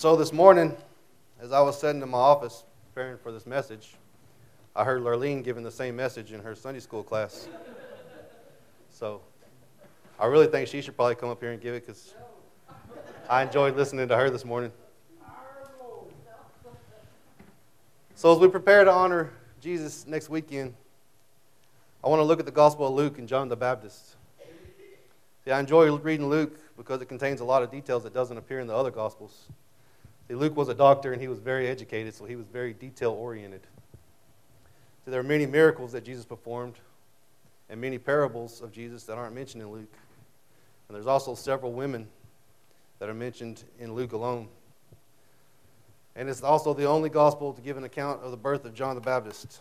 So this morning, as I was sitting in my office preparing for this message, I heard Lurleen giving the same message in her Sunday school class. So I really think she should probably come up here and give it because I enjoyed listening to her this morning. So as we prepare to honor Jesus next weekend, I want to look at the Gospel of Luke and John the Baptist. See, I enjoy reading Luke because it contains a lot of details that doesn't appear in the other Gospels. Luke was a doctor and he was very educated, so he was very detail oriented. So there are many miracles that Jesus performed and many parables of Jesus that aren't mentioned in Luke. And there's also several women that are mentioned in Luke alone. And it's also the only gospel to give an account of the birth of John the Baptist.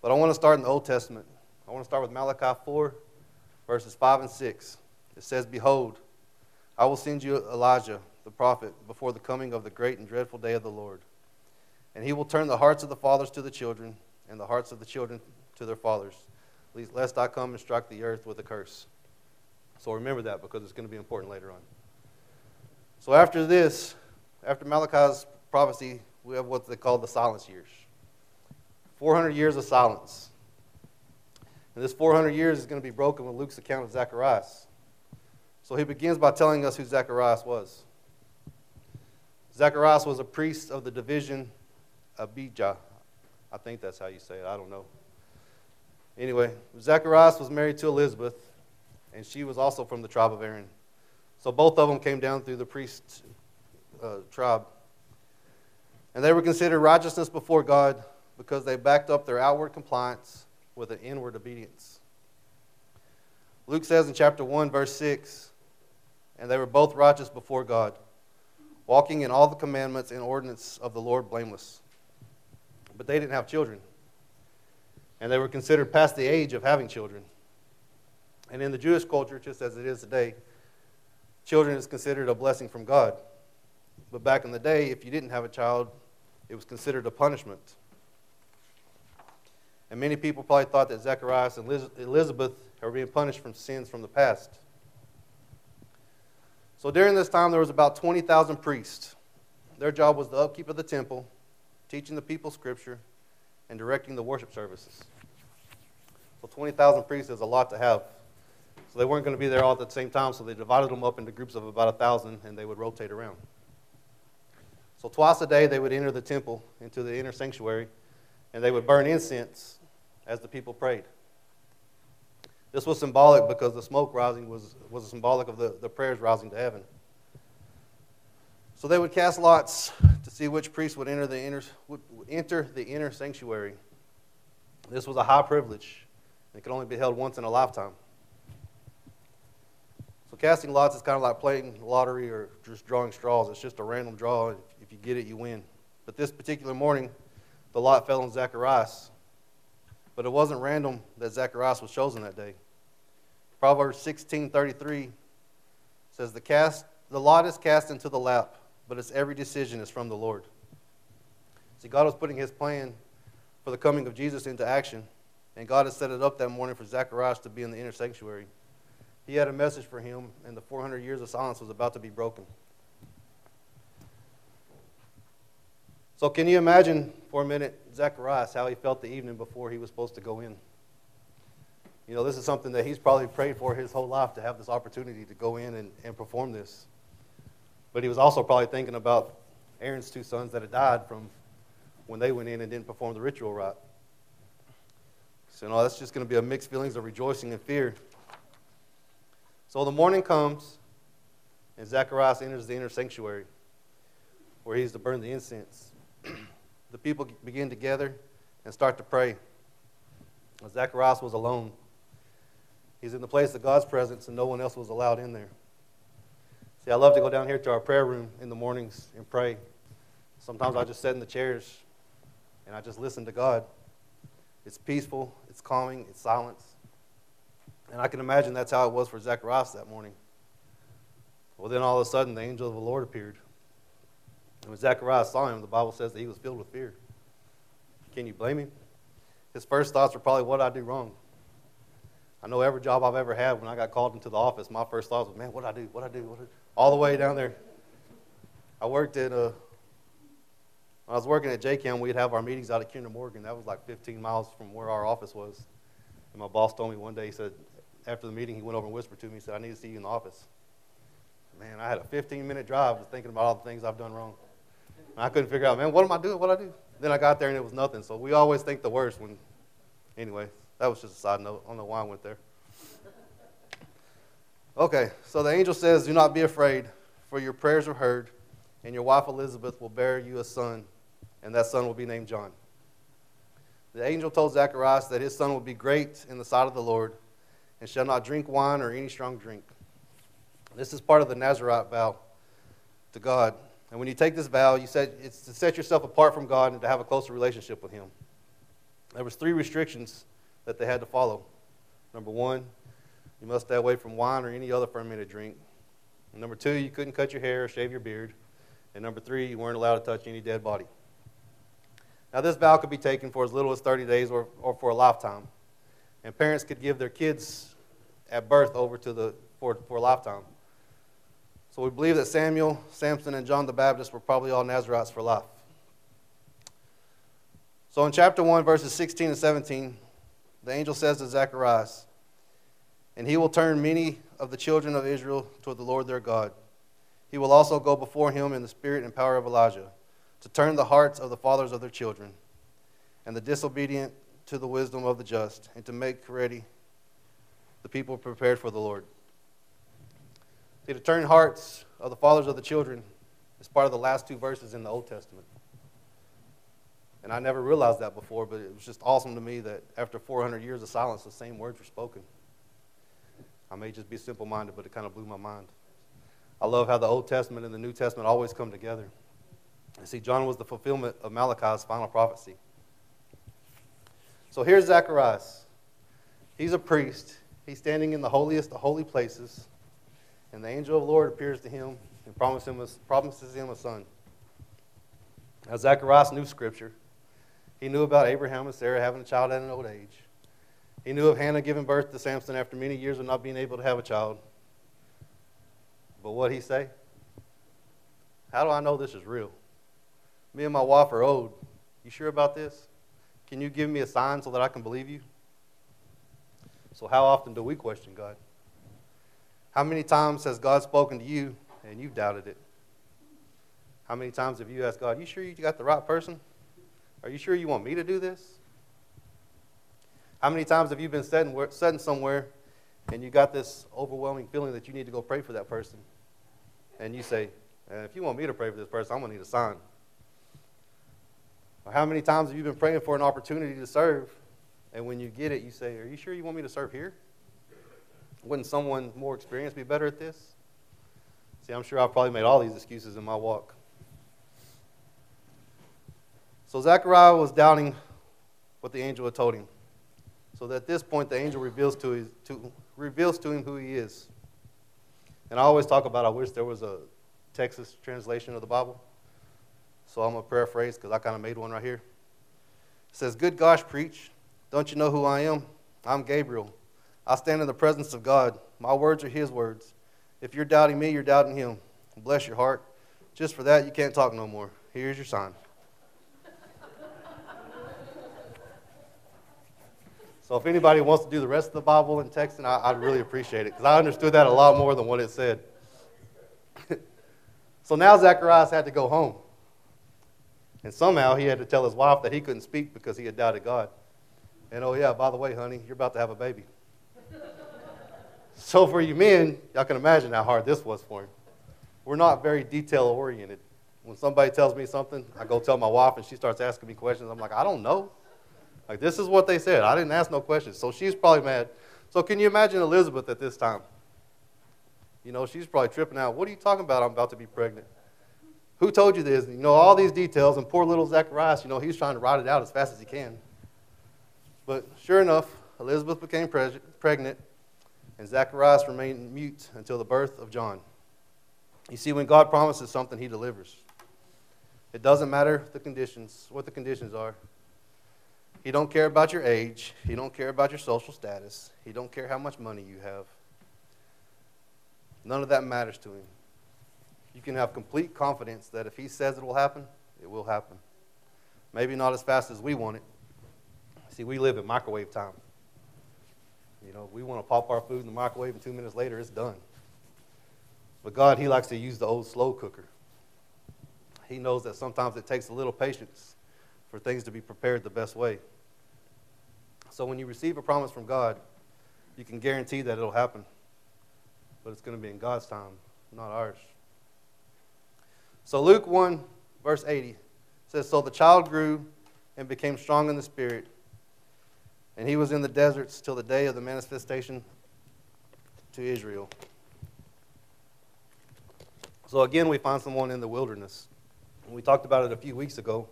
But I want to start in the Old Testament. I want to start with Malachi 4, verses 5 and 6. It says, Behold, I will send you Elijah, the prophet, before the coming of the great and dreadful day of the Lord. And he will turn the hearts of the fathers to the children, and the hearts of the children to their fathers, lest I come and strike the earth with a curse. So remember that because it's going to be important later on. So after this, after Malachi's prophecy, we have what they call the silence years 400 years of silence. And this 400 years is going to be broken with Luke's account of Zacharias. So he begins by telling us who Zacharias was. Zacharias was a priest of the division Abijah. I think that's how you say it. I don't know. Anyway, Zacharias was married to Elizabeth, and she was also from the tribe of Aaron. So both of them came down through the priest uh, tribe. And they were considered righteousness before God because they backed up their outward compliance with an inward obedience. Luke says in chapter 1, verse 6, and they were both righteous before God, walking in all the commandments and ordinances of the Lord blameless. But they didn't have children, and they were considered past the age of having children. And in the Jewish culture, just as it is today, children is considered a blessing from God. But back in the day, if you didn't have a child, it was considered a punishment. And many people probably thought that Zacharias and Elizabeth were being punished from sins from the past. So during this time, there was about 20,000 priests. Their job was the upkeep of the temple, teaching the people scripture, and directing the worship services. So 20,000 priests is a lot to have. So they weren't going to be there all at the same time, so they divided them up into groups of about 1,000, and they would rotate around. So twice a day they would enter the temple into the inner sanctuary and they would burn incense as the people prayed. This was symbolic because the smoke rising was, was symbolic of the, the prayers rising to heaven. So they would cast lots to see which priest would enter the inner, would enter the inner sanctuary. This was a high privilege. It could only be held once in a lifetime. So casting lots is kind of like playing lottery or just drawing straws. It's just a random draw. If you get it, you win. But this particular morning, the lot fell on Zacharias. But it wasn't random that Zacharias was chosen that day. Proverbs 16:33 says the cast the lot is cast into the lap, but its every decision is from the Lord. See, God was putting his plan for the coming of Jesus into action, and God had set it up that morning for Zacharias to be in the inner sanctuary. He had a message for him, and the 400 years of silence was about to be broken. So, can you imagine for a minute Zacharias how he felt the evening before he was supposed to go in? You know, this is something that he's probably prayed for his whole life to have this opportunity to go in and, and perform this. But he was also probably thinking about Aaron's two sons that had died from when they went in and didn't perform the ritual right. So, you know, that's just going to be a mixed feelings of rejoicing and fear. So the morning comes, and Zacharias enters the inner sanctuary where he's to burn the incense. the people begin together and start to pray. Zacharias was alone. He's in the place of God's presence, and no one else was allowed in there. See, I love to go down here to our prayer room in the mornings and pray. Sometimes I just sit in the chairs and I just listen to God. It's peaceful, it's calming, it's silence. And I can imagine that's how it was for Zacharias that morning. Well, then all of a sudden, the angel of the Lord appeared. And when Zacharias saw him, the Bible says that he was filled with fear. Can you blame him? His first thoughts were probably, what did I do wrong? I know every job I've ever had, when I got called into the office, my first thoughts was, man, what I do? What I do? What I do? All the way down there. I worked at uh, when I was working at JCAM, we'd have our meetings out at Kinder Morgan. That was like 15 miles from where our office was. And my boss told me one day, he said, after the meeting, he went over and whispered to me, he said, I need to see you in the office. Man, I had a 15 minute drive thinking about all the things I've done wrong. And I couldn't figure out, man, what am I doing? What do I do? Then I got there and it was nothing. So we always think the worst when, anyway, that was just a side note. I don't know why I went there. Okay, so the angel says, Do not be afraid, for your prayers are heard, and your wife Elizabeth will bear you a son, and that son will be named John. The angel told Zacharias that his son will be great in the sight of the Lord, and shall not drink wine or any strong drink. This is part of the Nazarite vow to God. And when you take this vow, you said it's to set yourself apart from God and to have a closer relationship with Him. There was three restrictions that they had to follow. Number one, you must stay away from wine or any other fermented drink. And number two, you couldn't cut your hair or shave your beard. And number three, you weren't allowed to touch any dead body. Now, this vow could be taken for as little as 30 days or, or for a lifetime. And parents could give their kids at birth over to the, for, for a lifetime. So we believe that Samuel, Samson, and John the Baptist were probably all Nazarites for life. So in chapter 1, verses 16 and 17, the angel says to Zacharias, And he will turn many of the children of Israel toward the Lord their God. He will also go before him in the spirit and power of Elijah, to turn the hearts of the fathers of their children, and the disobedient to the wisdom of the just, and to make ready the people prepared for the Lord. See, to turn hearts of the fathers of the children is part of the last two verses in the Old Testament. And I never realized that before, but it was just awesome to me that after 400 years of silence, the same words were spoken. I may just be simple minded, but it kind of blew my mind. I love how the Old Testament and the New Testament always come together. And see, John was the fulfillment of Malachi's final prophecy. So here's Zacharias. He's a priest. He's standing in the holiest of holy places. And the angel of the Lord appears to him and promises him a, promises him a son. Now, Zacharias knew Scripture. He knew about Abraham and Sarah having a child at an old age. He knew of Hannah giving birth to Samson after many years of not being able to have a child. But what he say? How do I know this is real? Me and my wife are old. You sure about this? Can you give me a sign so that I can believe you? So, how often do we question God? How many times has God spoken to you and you've doubted it? How many times have you asked God, You sure you got the right person? Are you sure you want me to do this? How many times have you been sitting, sitting somewhere and you got this overwhelming feeling that you need to go pray for that person? And you say, eh, If you want me to pray for this person, I'm going to need a sign. Or how many times have you been praying for an opportunity to serve, and when you get it, you say, Are you sure you want me to serve here? Wouldn't someone more experienced be better at this? See, I'm sure I've probably made all these excuses in my walk. So Zechariah was doubting what the angel had told him. So at this point, the angel reveals to, his, to, reveals to him who he is. And I always talk about I wish there was a Texas translation of the Bible. So I'm going to paraphrase because I kind of made one right here. It says, Good gosh, preach. Don't you know who I am? I'm Gabriel. I stand in the presence of God. My words are his words. If you're doubting me, you're doubting him. Bless your heart. Just for that, you can't talk no more. Here's your sign. So if anybody wants to do the rest of the Bible in text, I, would really appreciate it because I understood that a lot more than what it said. so now Zacharias had to go home. And somehow he had to tell his wife that he couldn't speak because he had doubted God. And oh, yeah, by the way, honey, you're about to have a baby. so for you men, y'all can imagine how hard this was for him. We're not very detail oriented. When somebody tells me something, I go tell my wife and she starts asking me questions. I'm like, I don't know. Like, this is what they said. I didn't ask no questions. So she's probably mad. So, can you imagine Elizabeth at this time? You know, she's probably tripping out. What are you talking about? I'm about to be pregnant. Who told you this? You know, all these details, and poor little Zacharias, you know, he's trying to write it out as fast as he can. But sure enough, Elizabeth became pre- pregnant, and Zacharias remained mute until the birth of John. You see, when God promises something, he delivers. It doesn't matter the conditions, what the conditions are. He don't care about your age. He don't care about your social status. He don't care how much money you have. None of that matters to him. you can have complete confidence that if He says it will happen, it will happen. Maybe not as fast as we want it. See, we live in microwave time. You know, we want to pop our food in the microwave, and two minutes later, it's done. But God, He likes to use the old slow cooker. He knows that sometimes it takes a little patience for things to be prepared the best way. So when you receive a promise from God, you can guarantee that it'll happen. But it's going to be in God's time, not ours. So Luke 1, verse 80 says So the child grew and became strong in the spirit, and he was in the deserts till the day of the manifestation to Israel. So again, we find someone in the wilderness. We talked about it a few weeks ago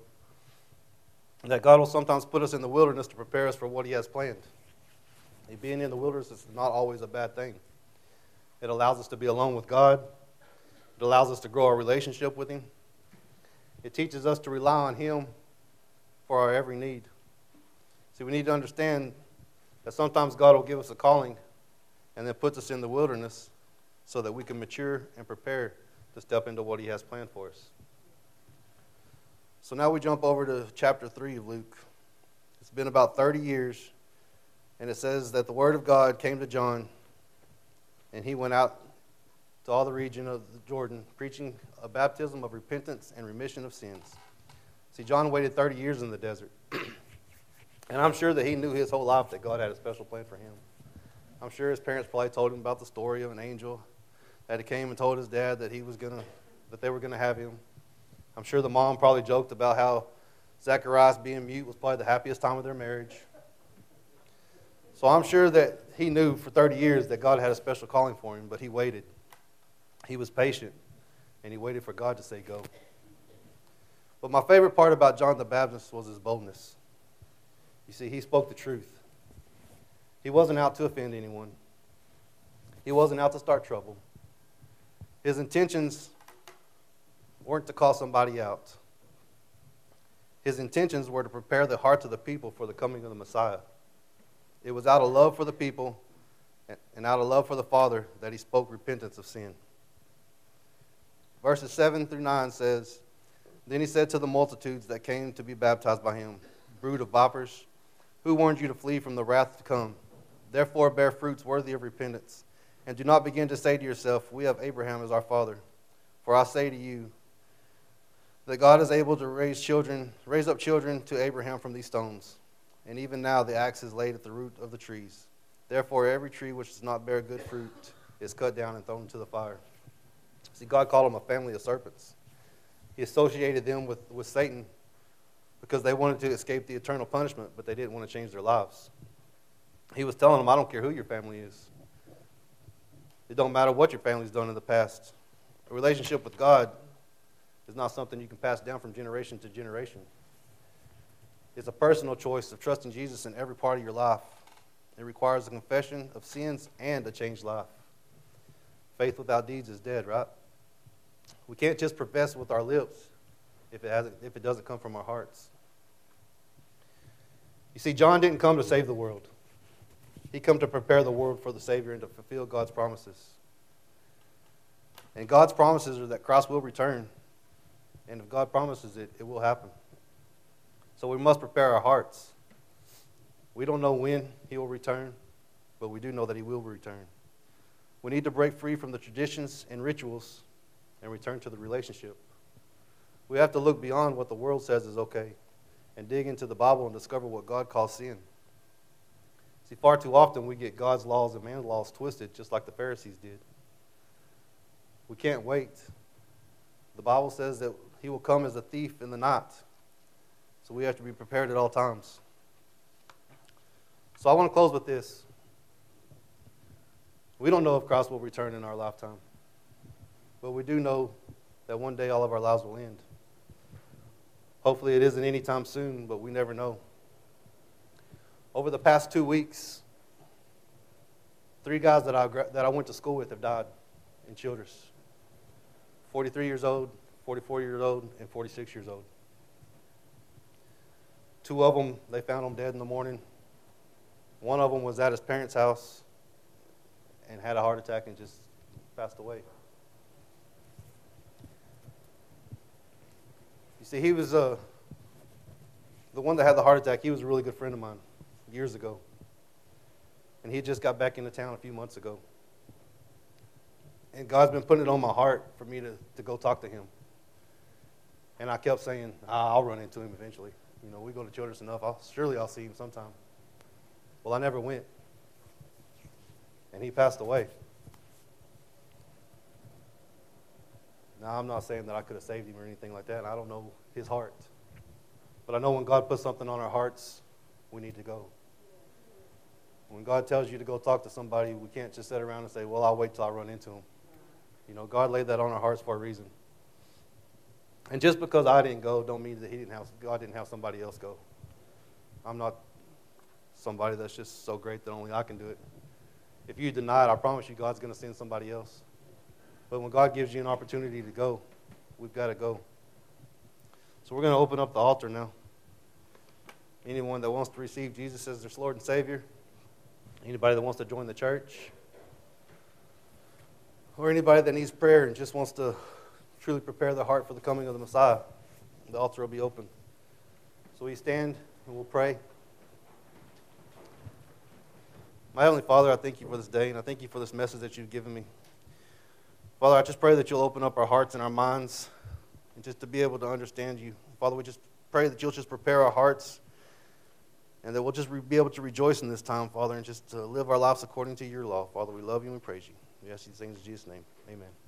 that God will sometimes put us in the wilderness to prepare us for what He has planned. Being in the wilderness is not always a bad thing. It allows us to be alone with God, it allows us to grow our relationship with Him, it teaches us to rely on Him for our every need. See, we need to understand that sometimes God will give us a calling and then puts us in the wilderness so that we can mature and prepare to step into what He has planned for us. So now we jump over to chapter 3 of Luke. It's been about 30 years, and it says that the Word of God came to John, and he went out to all the region of the Jordan, preaching a baptism of repentance and remission of sins. See, John waited 30 years in the desert, and I'm sure that he knew his whole life that God had a special plan for him. I'm sure his parents probably told him about the story of an angel that he came and told his dad that he was gonna, that they were gonna have him. I'm sure the mom probably joked about how Zacharias being mute was probably the happiest time of their marriage. So I'm sure that he knew for 30 years that God had a special calling for him, but he waited. He was patient, and he waited for God to say go. But my favorite part about John the Baptist was his boldness. You see, he spoke the truth. He wasn't out to offend anyone, he wasn't out to start trouble. His intentions weren't to call somebody out. His intentions were to prepare the hearts of the people for the coming of the Messiah. It was out of love for the people and out of love for the Father that he spoke repentance of sin. Verses 7 through 9 says, Then he said to the multitudes that came to be baptized by him, Brood of vipers, who warned you to flee from the wrath to come? Therefore bear fruits worthy of repentance, and do not begin to say to yourself, We have Abraham as our father. For I say to you, that God is able to raise children, raise up children to Abraham from these stones. And even now the axe is laid at the root of the trees. Therefore, every tree which does not bear good fruit is cut down and thrown into the fire. See, God called them a family of serpents. He associated them with, with Satan because they wanted to escape the eternal punishment, but they didn't want to change their lives. He was telling them, I don't care who your family is. It don't matter what your family's done in the past. A relationship with God is not something you can pass down from generation to generation. It's a personal choice of trusting Jesus in every part of your life. It requires a confession of sins and a changed life. Faith without deeds is dead, right? We can't just profess with our lips if it, hasn't, if it doesn't come from our hearts. You see, John didn't come to save the world. He came to prepare the world for the Savior and to fulfill God's promises. And God's promises are that Christ will return and if God promises it, it will happen. So we must prepare our hearts. We don't know when He will return, but we do know that He will return. We need to break free from the traditions and rituals and return to the relationship. We have to look beyond what the world says is okay and dig into the Bible and discover what God calls sin. See, far too often we get God's laws and man's laws twisted, just like the Pharisees did. We can't wait. The Bible says that he will come as a thief in the night. So we have to be prepared at all times. So I want to close with this. We don't know if Christ will return in our lifetime, but we do know that one day all of our lives will end. Hopefully, it isn't anytime soon, but we never know. Over the past two weeks, three guys that I, that I went to school with have died in Childress 43 years old, 44 years old, and 46 years old. Two of them, they found them dead in the morning. One of them was at his parents' house and had a heart attack and just passed away. You see, he was uh, the one that had the heart attack. He was a really good friend of mine years ago. And he just got back into town a few months ago. And God's been putting it on my heart for me to, to go talk to him. And I kept saying, ah, I'll run into him eventually. You know, we go to Childress enough. I'll, surely I'll see him sometime. Well, I never went. And he passed away. Now, I'm not saying that I could have saved him or anything like that. I don't know his heart. But I know when God puts something on our hearts, we need to go. When God tells you to go talk to somebody, we can't just sit around and say, well, I'll wait till I run into him. You know, God laid that on our hearts for a reason. And just because I didn't go, don't mean that he didn't have, God didn't have somebody else go. I'm not somebody that's just so great that only I can do it. If you deny it, I promise you God's going to send somebody else. But when God gives you an opportunity to go, we've got to go. So we're going to open up the altar now. Anyone that wants to receive Jesus as their Lord and Savior, anybody that wants to join the church, or anybody that needs prayer and just wants to truly prepare their heart for the coming of the Messiah, the altar will be open. So we stand and we'll pray. My Heavenly Father, I thank you for this day, and I thank you for this message that you've given me. Father, I just pray that you'll open up our hearts and our minds and just to be able to understand you. Father, we just pray that you'll just prepare our hearts and that we'll just be able to rejoice in this time, Father, and just to live our lives according to your law. Father, we love you and we praise you. We ask these things in Jesus' name. Amen.